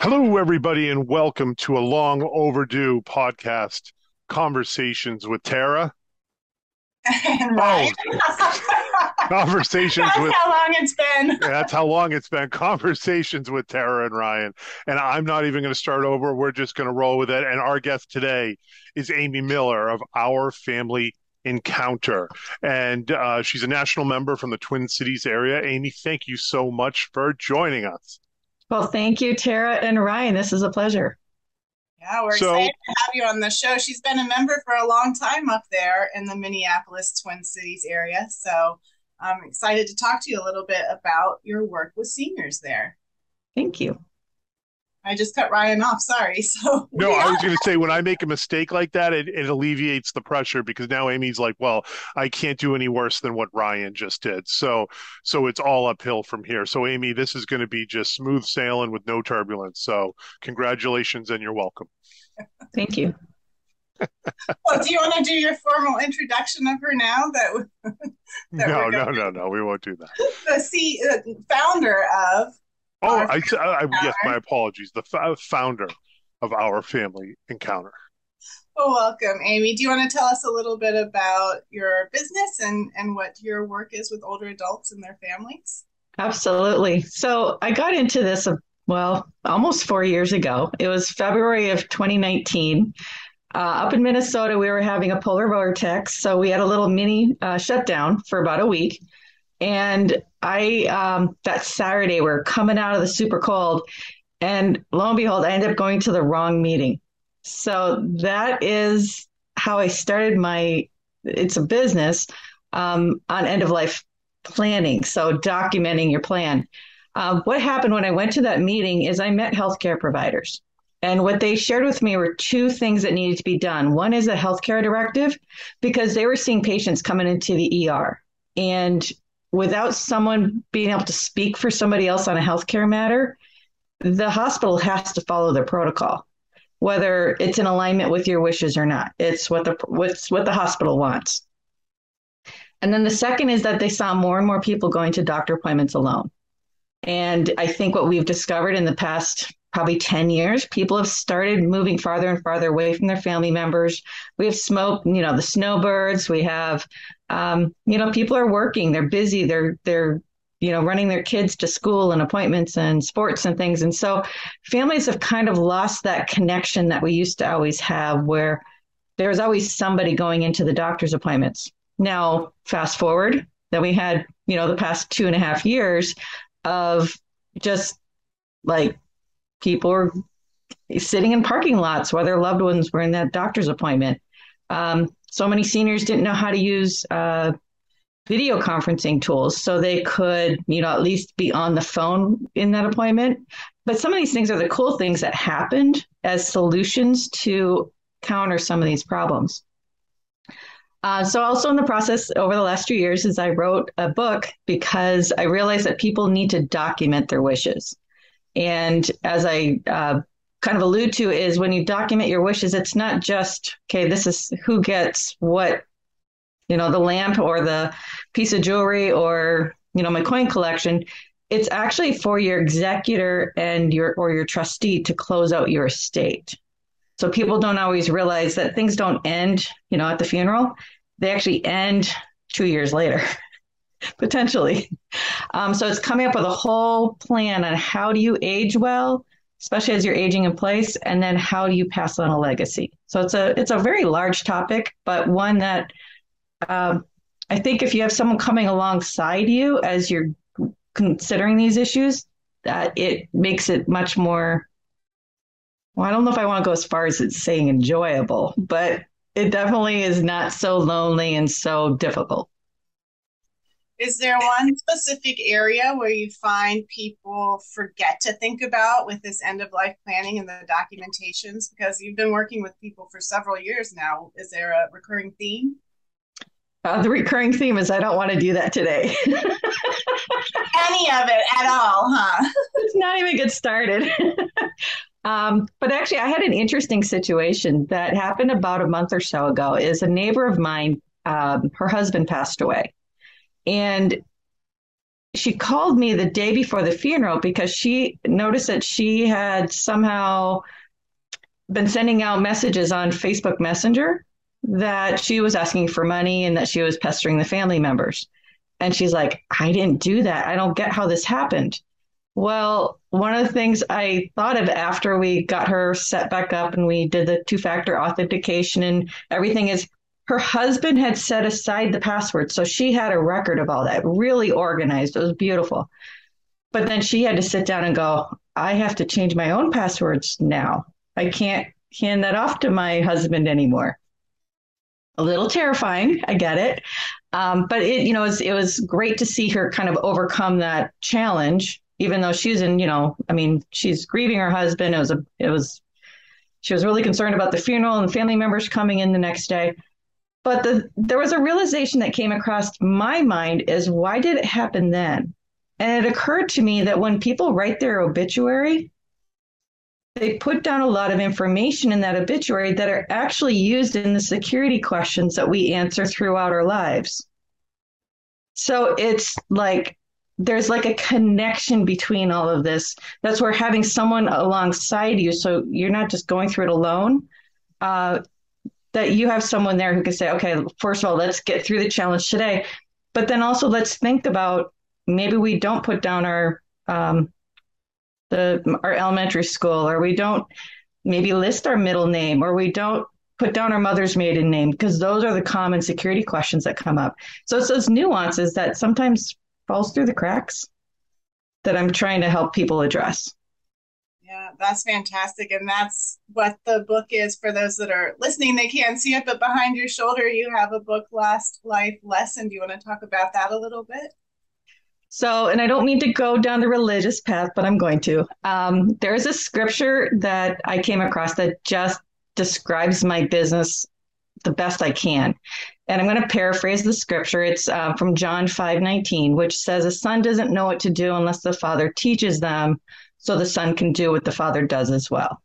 Hello, everybody, and welcome to a long overdue podcast, Conversations with Tara. Oh, conversations That's with. how long it's been. That's how long it's been. Conversations with Tara and Ryan. And I'm not even going to start over. We're just going to roll with it. And our guest today is Amy Miller of Our Family Encounter. And uh, she's a national member from the Twin Cities area. Amy, thank you so much for joining us. Well, thank you, Tara and Ryan. This is a pleasure. Yeah, we're So- excited to have you on the show. She's been a member for a long time up there in the Minneapolis Twin Cities area. So I'm excited to talk to you a little bit about your work with seniors there. Thank you. I just cut Ryan off. Sorry. So No, I was going to say when I make a mistake like that, it, it alleviates the pressure because now Amy's like, well, I can't do any worse than what Ryan just did. So, so it's all uphill from here. So, Amy, this is going to be just smooth sailing with no turbulence. So, congratulations and you're welcome. Thank you. well, do you want to do your formal introduction of her now? That That No, no, no, no, we won't do that. the C, uh, founder of Oh, Our I, I, yes, my apologies. The f- founder of our family encounter. Well, welcome, Amy. Do you want to tell us a little bit about your business and, and what your work is with older adults and their families? Absolutely. So I got into this, well, almost four years ago. It was February of 2019. Uh, up in Minnesota, we were having a polar vortex. So we had a little mini uh, shutdown for about a week. And I, um, that Saturday, we are coming out of the super cold. And lo and behold, I ended up going to the wrong meeting. So that is how I started my, it's a business um, on end of life planning. So documenting your plan. Uh, what happened when I went to that meeting is I met healthcare providers. And what they shared with me were two things that needed to be done. One is a healthcare directive because they were seeing patients coming into the ER. And without someone being able to speak for somebody else on a healthcare matter, the hospital has to follow their protocol, whether it's in alignment with your wishes or not. It's what the what's what the hospital wants. And then the second is that they saw more and more people going to doctor appointments alone. And I think what we've discovered in the past probably 10 years, people have started moving farther and farther away from their family members. We have smoke, you know, the snowbirds. We have, um, you know, people are working, they're busy, they're, they're, you know, running their kids to school and appointments and sports and things. And so families have kind of lost that connection that we used to always have where there was always somebody going into the doctor's appointments. Now, fast forward, that we had, you know, the past two and a half years of just like people were sitting in parking lots while their loved ones were in that doctor's appointment. Um, so many seniors didn't know how to use uh, video conferencing tools, so they could, you know, at least be on the phone in that appointment. But some of these things are the cool things that happened as solutions to counter some of these problems. Uh, so also in the process over the last few years is I wrote a book because I realized that people need to document their wishes. And as I uh, kind of allude to is when you document your wishes, it's not just, okay, this is who gets what, you know, the lamp or the piece of jewelry or, you know, my coin collection. It's actually for your executor and your or your trustee to close out your estate. So people don't always realize that things don't end, you know, at the funeral. They actually end two years later, potentially. Um, so it's coming up with a whole plan on how do you age well, especially as you're aging in place, and then how do you pass on a legacy. So it's a it's a very large topic, but one that um, I think if you have someone coming alongside you as you're considering these issues, that it makes it much more well, I don't know if I want to go as far as it's saying enjoyable, but it definitely is not so lonely and so difficult. Is there one specific area where you find people forget to think about with this end of life planning and the documentations? Because you've been working with people for several years now. Is there a recurring theme? Uh, the recurring theme is I don't want to do that today. Any of it at all, huh? Let's not even get started. um, but actually, I had an interesting situation that happened about a month or so ago. Is a neighbor of mine, um, her husband passed away, and she called me the day before the funeral because she noticed that she had somehow been sending out messages on Facebook Messenger that she was asking for money and that she was pestering the family members. And she's like, I didn't do that. I don't get how this happened. Well, one of the things I thought of after we got her set back up and we did the two factor authentication and everything is her husband had set aside the password. So she had a record of all that, really organized. It was beautiful. But then she had to sit down and go, I have to change my own passwords now. I can't hand that off to my husband anymore. A little terrifying, I get it. Um, but it, you know, it was, it was great to see her kind of overcome that challenge, even though she's in, you know, I mean, she's grieving her husband. It was a, it was, she was really concerned about the funeral and family members coming in the next day. But the, there was a realization that came across my mind is why did it happen then? And it occurred to me that when people write their obituary, they put down a lot of information in that obituary that are actually used in the security questions that we answer throughout our lives. So it's like there's like a connection between all of this. That's where having someone alongside you, so you're not just going through it alone. Uh, that you have someone there who can say, okay, first of all, let's get through the challenge today, but then also let's think about maybe we don't put down our um, the our elementary school, or we don't maybe list our middle name, or we don't put down our mother's maiden name, because those are the common security questions that come up. So it's those nuances that sometimes falls through the cracks that I'm trying to help people address. Yeah, that's fantastic. And that's what the book is for those that are listening. They can't see it, but behind your shoulder, you have a book, Last Life Lesson. Do you want to talk about that a little bit? So, and I don't mean to go down the religious path, but I'm going to. Um, there's a scripture that I came across that just describes my business the best I can. And I'm going to paraphrase the scripture. It's uh, from John 5:19, which says, "A son doesn't know what to do unless the father teaches them, so the son can do what the father does as well."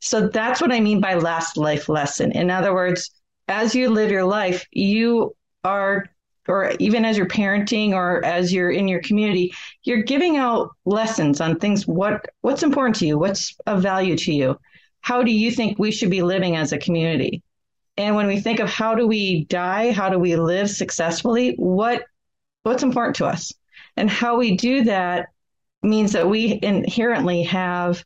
So that's what I mean by last life lesson. In other words, as you live your life, you are or even as you're parenting or as you're in your community you're giving out lessons on things. What what's important to you? What's of value to you? How do you think we should be living as a community? And when we think of how do we die how do we live successfully what what's important to us? And how we do that means that we inherently have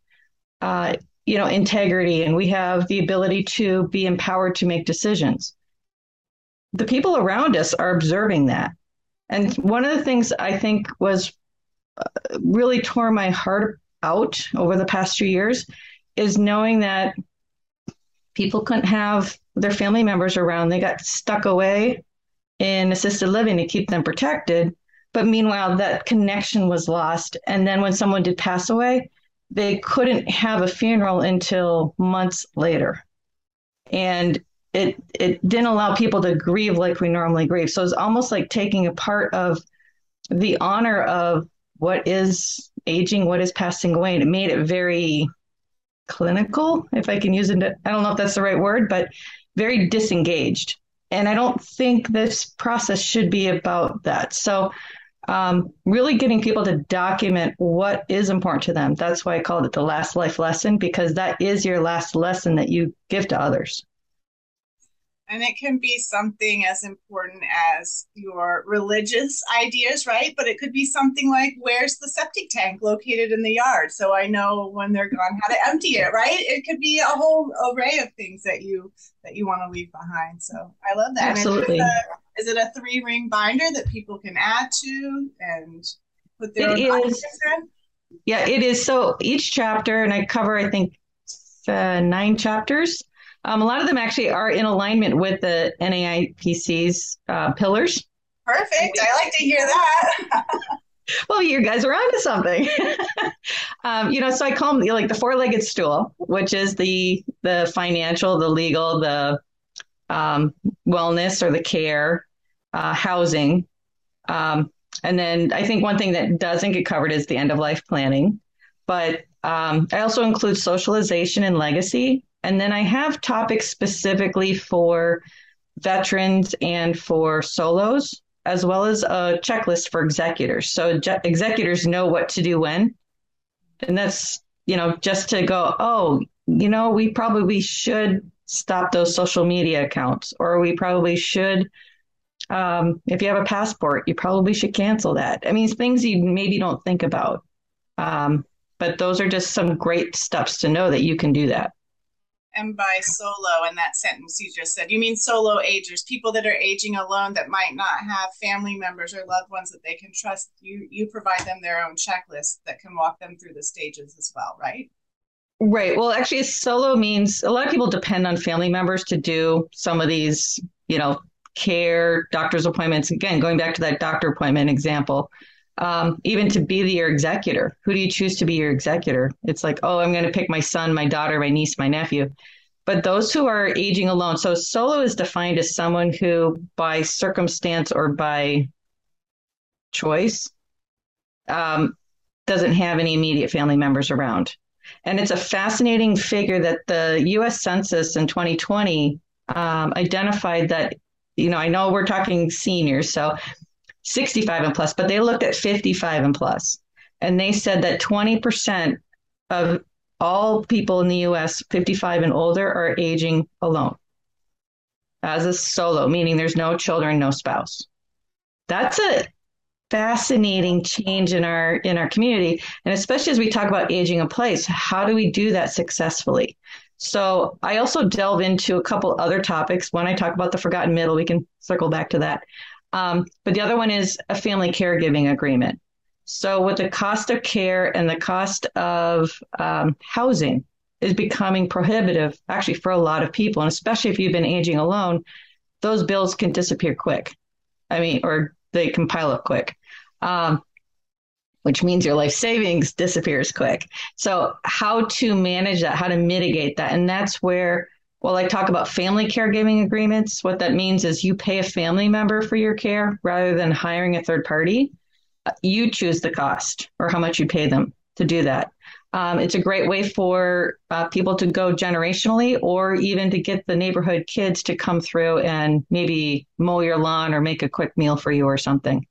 uh, you know integrity and we have the ability to be empowered to make decisions the people around us are observing that. And one of the things I think was uh, really tore my heart out over the past few years is knowing that people couldn't have their family members around. They got stuck away in assisted living to keep them protected. But meanwhile, that connection was lost. And then when someone did pass away, they couldn't have a funeral until months later. And it it didn't allow people to grieve like we normally grieve. So it's almost like taking a part of the honor of what is aging, what is passing away, and it made it very clinical, if I can use it. I don't know if that's the right word, but very disengaged. And I don't think this process should be about that. So, um, really getting people to document what is important to them. That's why I called it the last life lesson, because that is your last lesson that you give to others. And it can be something as important as your religious ideas, right? But it could be something like, where's the septic tank located in the yard? So I know when they're gone how to empty it, right? It could be a whole array of things that you that you want to leave behind. So I love that. Absolutely. Is it, a, is it a three ring binder that people can add to and put their it own is, in? Yeah, it is. So each chapter, and I cover, I think, uh, nine chapters. Um, a lot of them actually are in alignment with the NAIPC's uh, pillars. Perfect. I like to hear that. well, you guys are onto something. um, you know, so I call them like the four-legged stool, which is the the financial, the legal, the um, wellness or the care, uh, housing, um, and then I think one thing that doesn't get covered is the end of life planning. But um, I also include socialization and legacy, and then I have topics specifically for veterans and for solos. as well as a checklist for executors. So executors know what to do when. And that's, you know, just to go, oh, you know, we probably should stop those social media accounts, or we probably should, um, if you have a passport, you probably should cancel that. I mean, things you maybe don't think about. Um, but those are just some great steps to know that you can do that and by solo in that sentence you just said you mean solo agers people that are aging alone that might not have family members or loved ones that they can trust you you provide them their own checklist that can walk them through the stages as well right right well actually solo means a lot of people depend on family members to do some of these you know care doctor's appointments again going back to that doctor appointment example um, even to be your executor. Who do you choose to be your executor? It's like, oh, I'm going to pick my son, my daughter, my niece, my nephew. But those who are aging alone, so solo is defined as someone who, by circumstance or by choice, um, doesn't have any immediate family members around. And it's a fascinating figure that the US Census in 2020 um, identified that, you know, I know we're talking seniors, so 65 and plus, but they looked at 55 and plus, and they said that 20% of all people in the US 55 and older are aging alone. As a solo, meaning there's no children, no spouse. That's a fascinating change in our in our community. And especially as we talk about aging in place how do we do that successfully? So i also delve into a couple other topics. When i talk about the forgotten middle we can circle back to that. Um, but the other one is a family caregiving agreement. So, with the cost of care and the cost of um, housing is becoming prohibitive, actually, for a lot of people, and especially if you've been aging alone, those bills can disappear quick. I mean, or they can pile up quick, um, which means your life savings disappears quick. So, how to manage that, how to mitigate that, and that's where well, I talk about family caregiving agreements. What that means is you pay a family member for your care rather than hiring a third party. You choose the cost or how much you pay them to do that. Um, it's a great way for uh, people to go generationally or even to get the neighborhood kids to come through and maybe mow your lawn or make a quick meal for you or something.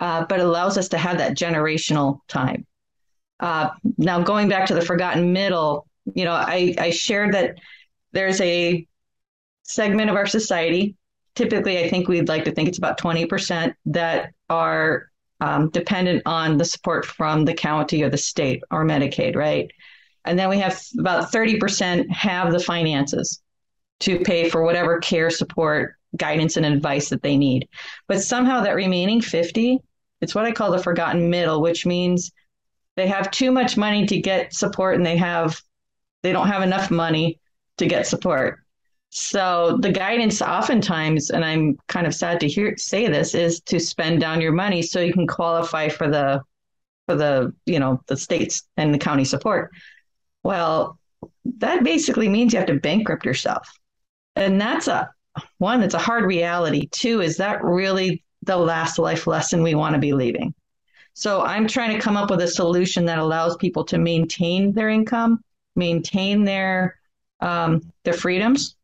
Uh, but allows us to have that generational time. Uh, now, going back to the forgotten middle, you know, I, I shared that there's a segment of our society, typically, I think we'd like to think it's about 20%, that are um, dependent on the support from the county or the state or Medicaid, right? And then we have about 30% have the finances to pay for whatever care, support, guidance, and advice that they need. But somehow that remaining 50, it's what I call the forgotten middle, which means they have too much money to get support and they have they don't have enough money to get support. So the guidance oftentimes, and I'm kind of sad to hear say this, is to spend down your money so you can qualify for the for the you know the states and the county support. Well, that basically means you have to bankrupt yourself, and that's a one. It's a hard reality. Two is that really the last life lesson we want to be leaving. So I'm trying to come up with a solution that allows people to maintain their income, maintain their um, their freedoms.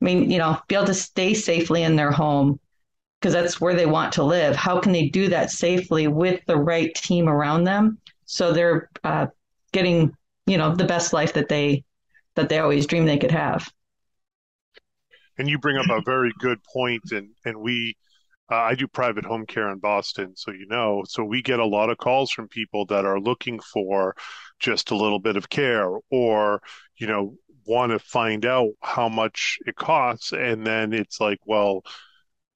I mean, you know, be able to stay safely in their home because that's where they want to live. How can they do that safely with the right team around them so they're uh, getting, you know, the best life that they that they always dream they could have. And you bring up a very good point, and and we uh, I do private home care in Boston, so you know. So we get a lot of calls from people that are looking for just a little bit of care or, you know, want to find out how much it costs and then it's like well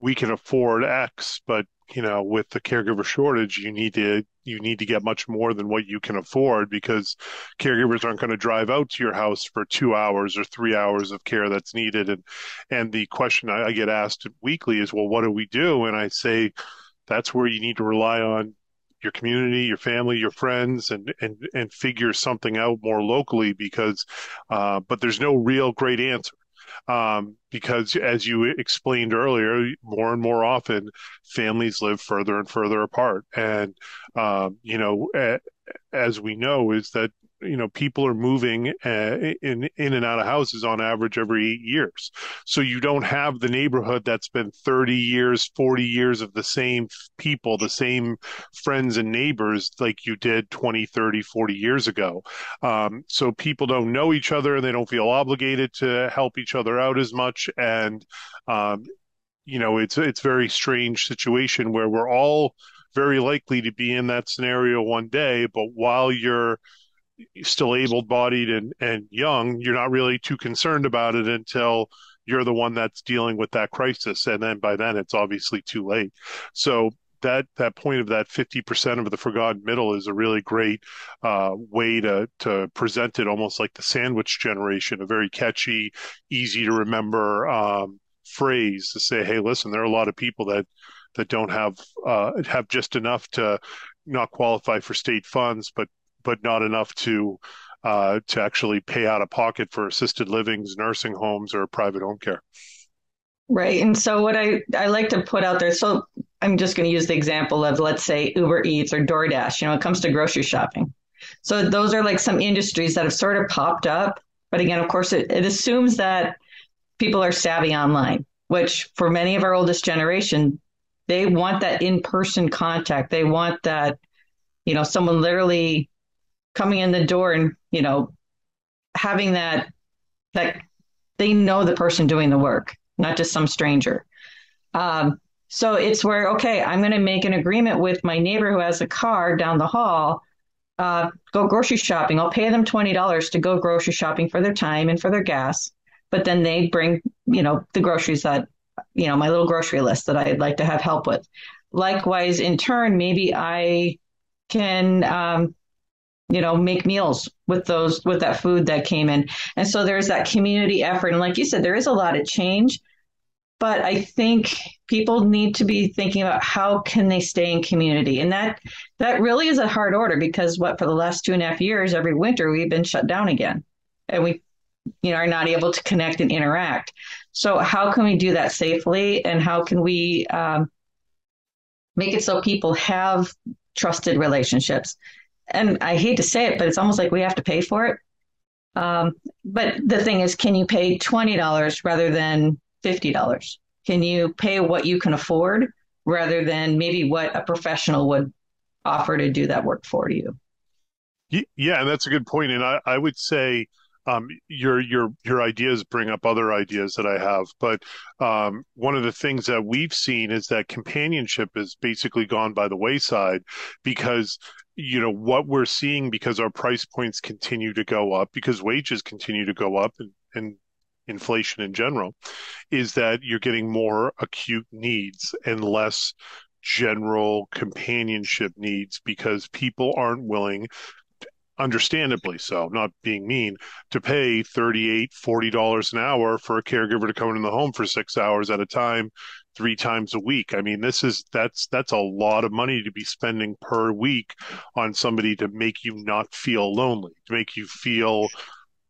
we can afford x but you know with the caregiver shortage you need to you need to get much more than what you can afford because caregivers aren't going to drive out to your house for two hours or three hours of care that's needed and and the question I, I get asked weekly is well what do we do and i say that's where you need to rely on your community, your family, your friends, and and and figure something out more locally because, uh, but there's no real great answer. Um, because as you explained earlier, more and more often families live further and further apart. And, um, you know, as we know, is that you know people are moving uh, in in and out of houses on average every eight years. So you don't have the neighborhood that's been 30 years 40 years of the same people the same friends and neighbors like you did 20 30 40 years ago. Um, so people don't know each other. And they don't feel obligated to help each other out as much. And um, you know it's it's very strange situation where we're all very likely to be in that scenario one day but while you're still able bodied and, and young, you're not really too concerned about it until you're the one that's dealing with that crisis. And then by then it's obviously too late. So that that point of that 50% of the forgotten middle is a really great uh, way to to present it almost like the sandwich generation a very catchy easy to remember um, phrase to say hey listen there are a lot of people that that don't have uh, have just enough to not qualify for state funds but but not enough to uh, to actually pay out of pocket for assisted livings, nursing homes, or private home care. Right. And so what I, I like to put out there, so I'm just going to use the example of let's say Uber Eats or DoorDash, you know, it comes to grocery shopping. So those are like some industries that have sort of popped up. But again, of course, it, it assumes that people are savvy online, which for many of our oldest generation, they want that in-person contact. They want that, you know, someone literally coming in the door and you know having that that they know the person doing the work not just some stranger. Um, so it's where okay i'm going to make an agreement with my neighbor who has a car down the hall uh, go grocery shopping. I'll pay them $20 to go grocery shopping for their time and for their gas but then they bring you know the groceries that you know my little grocery list that i'd like to have help with. Likewise in turn maybe i can um, you know make meals with those with that food that came in. And so there's that community effort. And like you said there is a lot of change but i think people need to be thinking about how can they stay in community. And that that really is a hard order because what for the last two and a half years every winter we've been shut down again. And we you know are not able to connect and interact so how can we do that safely and how can we um, make it so people have trusted relationships and I hate to say it, but it's almost like we have to pay for it. Um, but the thing is, can you pay twenty dollars rather than fifty dollars? Can you pay what you can afford rather than maybe what a professional would offer to do that work for you? Yeah, and that's a good point. And I, I would say um, your your your ideas bring up other ideas that I have. But um, one of the things that we've seen is that companionship has basically gone by the wayside because you know what we're seeing because our price points continue to go up because wages continue to go up and, and inflation in general is that you're getting more acute needs and less general companionship needs because people aren't willing understandably so not being mean to pay 38 40 dollars an hour for a caregiver to come in the home for six hours at a time three times a week. I mean, this is that's that's a lot of money to be spending per week on somebody to make you not feel lonely, to make you feel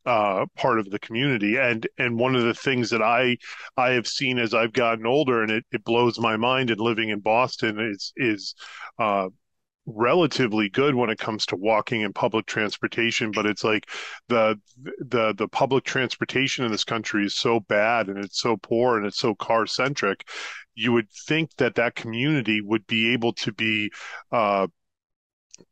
uh, part of the community. And and one of the things that I I have seen as I've gotten older, and it, it blows my mind, and living in Boston is is uh, relatively good when it comes to walking and public transportation but it's like the the the public transportation in this country is so bad and it's so poor and it's so car centric you would think that that community would be able to be uh,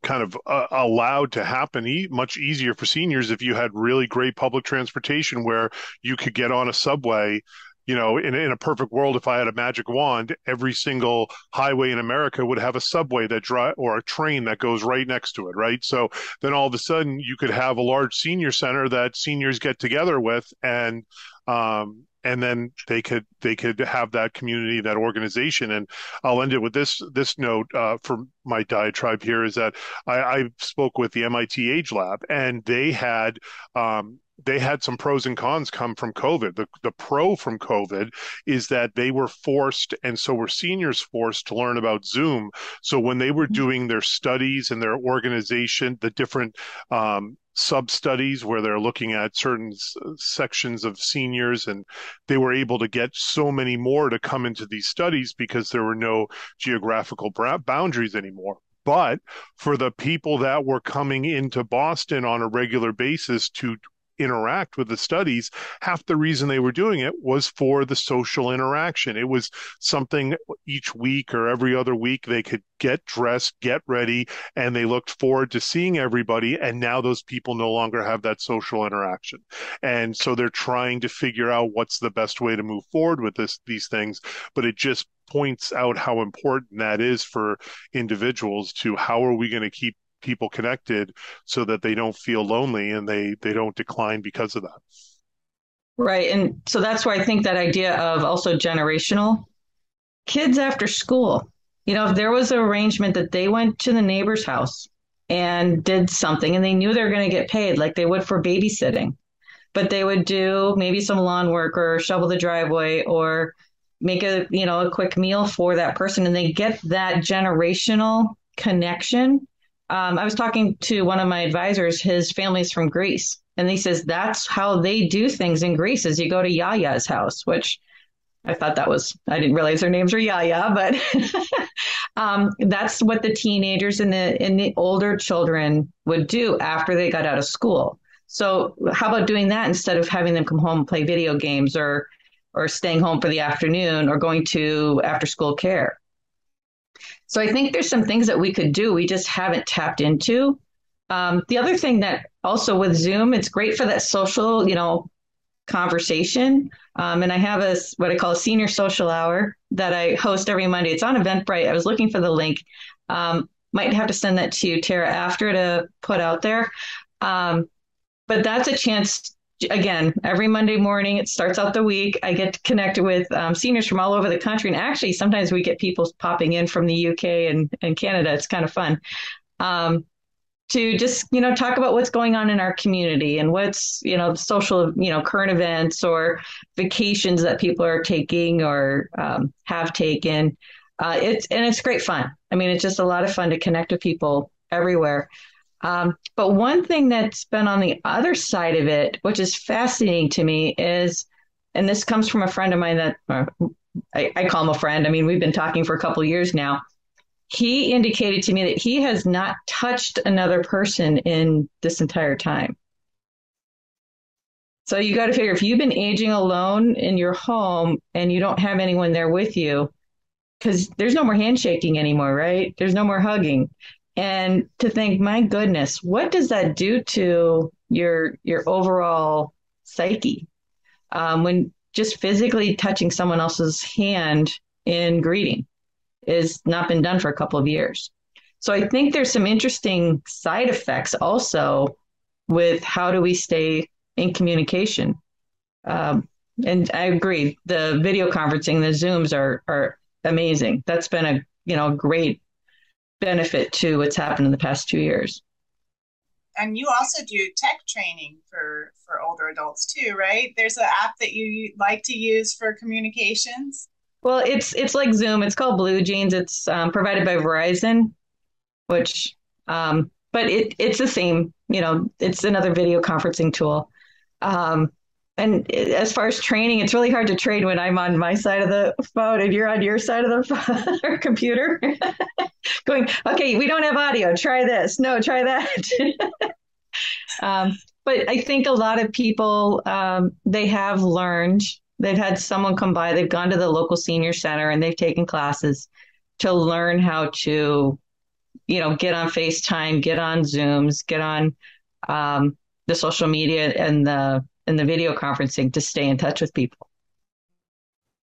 kind of uh, allowed to happen e- much easier for seniors if you had really great public transportation where you could get on a subway you know, in, in a perfect world, if I had a magic wand, every single highway in America would have a subway that drive or a train that goes right next to it, right? So then all of a sudden you could have a large senior center that seniors get together with and, um, and then they could they could have that community that organization and i'll end it with this this note uh, for my diatribe here is that I, I spoke with the mit age lab and they had um, they had some pros and cons come from COVID. The, the pro from COVID is that they were forced, and so were seniors forced to learn about Zoom. So when they were mm-hmm. doing their studies and their organization, the different um, sub studies where they're looking at certain sections of seniors, and they were able to get so many more to come into these studies because there were no geographical boundaries anymore. But for the people that were coming into Boston on a regular basis to interact with the studies, half the reason they were doing it was for the social interaction. It was something each week or every other week they could get dressed, get ready, and they looked forward to seeing everybody. And now those people no longer have that social interaction. And so they're trying to figure out what's the best way to move forward with this, these things. But it just points out how important that is for individuals to how are we going to keep people connected so that they don't feel lonely and they they don't decline because of that. Right and so that's why i think that idea of also generational kids after school. You know if there was an arrangement that they went to the neighbor's house and did something and they knew they were going to get paid like they would for babysitting but they would do maybe some lawn work or shovel the driveway or make a you know a quick meal for that person and they get that generational connection um, I was talking to one of my advisors. His family's from Greece, and he says that's how they do things in Greece. Is you go to Yaya's house, which I thought that was I didn't realize their names were Yaya, but um, that's what the teenagers and the and the older children would do after they got out of school. So how about doing that instead of having them come home and play video games or or staying home for the afternoon or going to after school care? So I think there's some things that we could do we just haven't tapped into. Um, the other thing that also with Zoom, it's great for that social, you know, conversation. Um, and I have a what I call a senior social hour that I host every Monday. It's on Eventbrite. I was looking for the link. Um, might have to send that to you, Tara, after to put out there. Um, but that's a chance again, every Monday morning, it starts out the week. I get to connect with um, seniors from all over the country. And actually, sometimes we get people popping in from the UK and, and Canada. It's kind of fun. Um, to just you know talk about what's going on in our community and what's you know social you know current events or vacations that people are taking or um, have taken uh, it's and it's great fun i mean it's just a lot of fun to connect with people everywhere um, but one thing that's been on the other side of it, which is fascinating to me, is, and this comes from a friend of mine that I, I, call him a friend. I mean, we've been talking for a couple years now. He indicated to me that he has not touched another person in this entire time. So you got to figure if you've been aging alone in your home and you don't have anyone there with you, because there's no more handshaking anymore, right? There's no more hugging and to think my goodness what does that do to your your overall psyche? Um, when just physically touching someone else's hand in greeting is not been done for a couple of years. So i think there's some interesting side effects also with how do we stay in communication. Um, and i agree the video conferencing the zooms are are amazing. That's been a you know great benefit to what's happened in the past two years. And you also do tech training for for older adults too, right? There's an app that you like to use for communications. Well, it's it's like Zoom. It's called BlueJeans. It's um, provided by Verizon, which, um, but it it's the same. You know, it's another video conferencing tool. Um, and as far as training, it's really hard to train when I'm on my side of the phone and you're on your side of the phone computer. Going, okay, we don't have audio. Try this. No, try that. um, but I think a lot of people um, they have learned. They've had someone come by. They've gone to the local senior center and they've taken classes to learn how to, you know, get on FaceTime, get on Zooms, get on um, the social media and the and the video conferencing to stay in touch with people?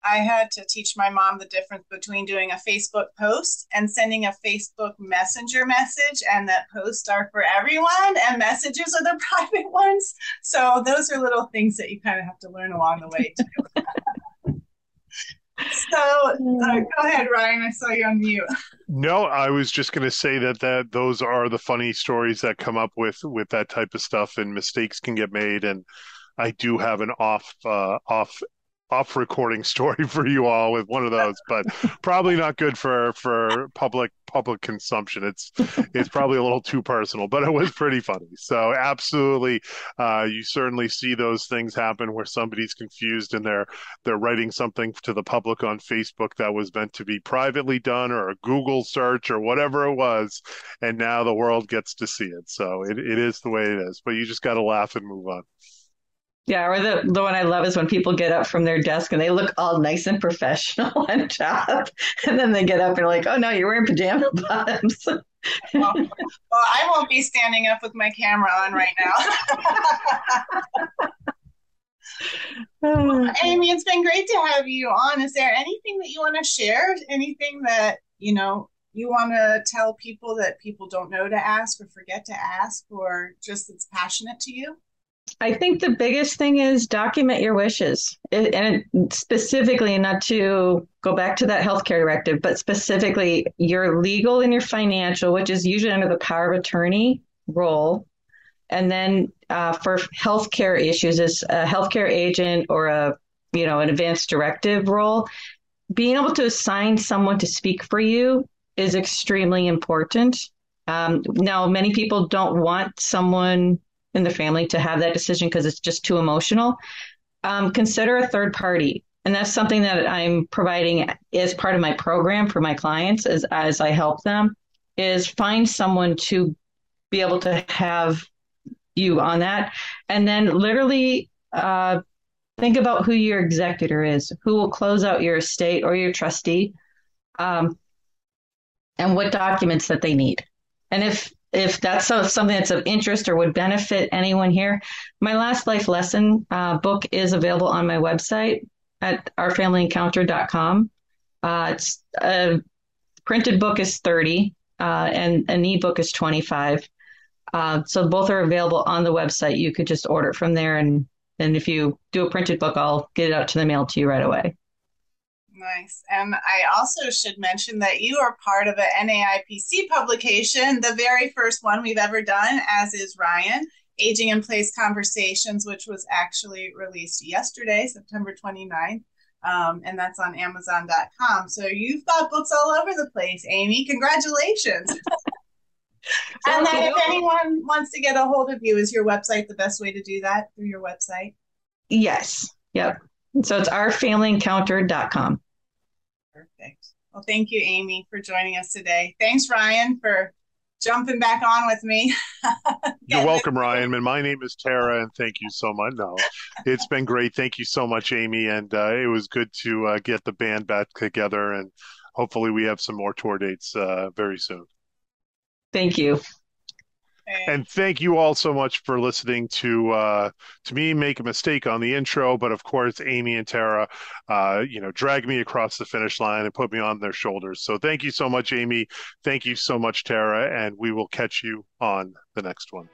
I had to teach my mom the difference between doing a Facebook post and sending a Facebook Messenger message, and that posts are for everyone, and messages are the private ones. So those are little things that you kind of have to learn along the way too. so uh, go ahead, Ryan. I saw you on mute. No, I was just going to say that that those are the funny stories that come up with with that type of stuff, and mistakes can get made, and I do have an off uh, off off recording story for you all with one of those, but probably not good for for public public consumption. It's it's probably a little too personal, but it was pretty funny. So absolutely, uh, you certainly see those things happen where somebody's confused and they're they're writing something to the public on Facebook that was meant to be privately done or a Google search or whatever it was, and now the world gets to see it. So it, it is the way it is. But you just got to laugh and move on. Yeah, or the the one I love is when people get up from their desk and they look all nice and professional and job, and then they get up and like, oh no, you're wearing pajama bottoms. well, well, I won't be standing up with my camera on right now. well, Amy, it's been great to have you on. Is there anything that you want to share? Anything that you know you want to tell people that people don't know to ask or forget to ask, or just it's passionate to you? I think the biggest thing is document your wishes, it, and specifically, not to go back to that healthcare directive, but specifically your legal and your financial, which is usually under the power of attorney role, and then uh, for healthcare issues, is a healthcare agent or a you know an advanced directive role. Being able to assign someone to speak for you is extremely important. Um, now, many people don't want someone in the family to have that decision because it's just too emotional, um, consider a third party. And that's something that I'm providing as part of my program for my clients as, as I help them is find someone to be able to have you on that. And then literally uh, think about who your executor is, who will close out your estate or your trustee, um, and what documents that they need. And if if that's something that's of interest or would benefit anyone here, my last life lesson uh, book is available on my website at ourfamilyencounter.com. Uh, it's a printed book is 30 uh, and an ebook is 25. Uh, so both are available on the website. You could just order from there. And, and if you do a printed book, I'll get it out to the mail to you right away. Nice. And I also should mention that you are part of an NAIPC publication, the very first one we've ever done, as is Ryan, Aging in Place Conversations, which was actually released yesterday, September 29th. Um, and that's on Amazon.com. So you've got books all over the place, Amy. Congratulations. and then if anyone wants to get a hold of you, is your website the best way to do that through your website? Yes. Yep. So it's ourfamilyencounter.com. Perfect. Well, thank you, Amy, for joining us today. Thanks, Ryan, for jumping back on with me. You're welcome, Ryan. And my name is Tara, and thank you so much. No, it's been great. Thank you so much, Amy. And uh, it was good to uh, get the band back together. And hopefully, we have some more tour dates uh, very soon. Thank you. And thank you all so much for listening to uh, to me make a mistake on the intro, but of course Amy and Tara, uh, you know, drag me across the finish line and put me on their shoulders. So thank you so much, Amy. Thank you so much, Tara, and we will catch you on the next one.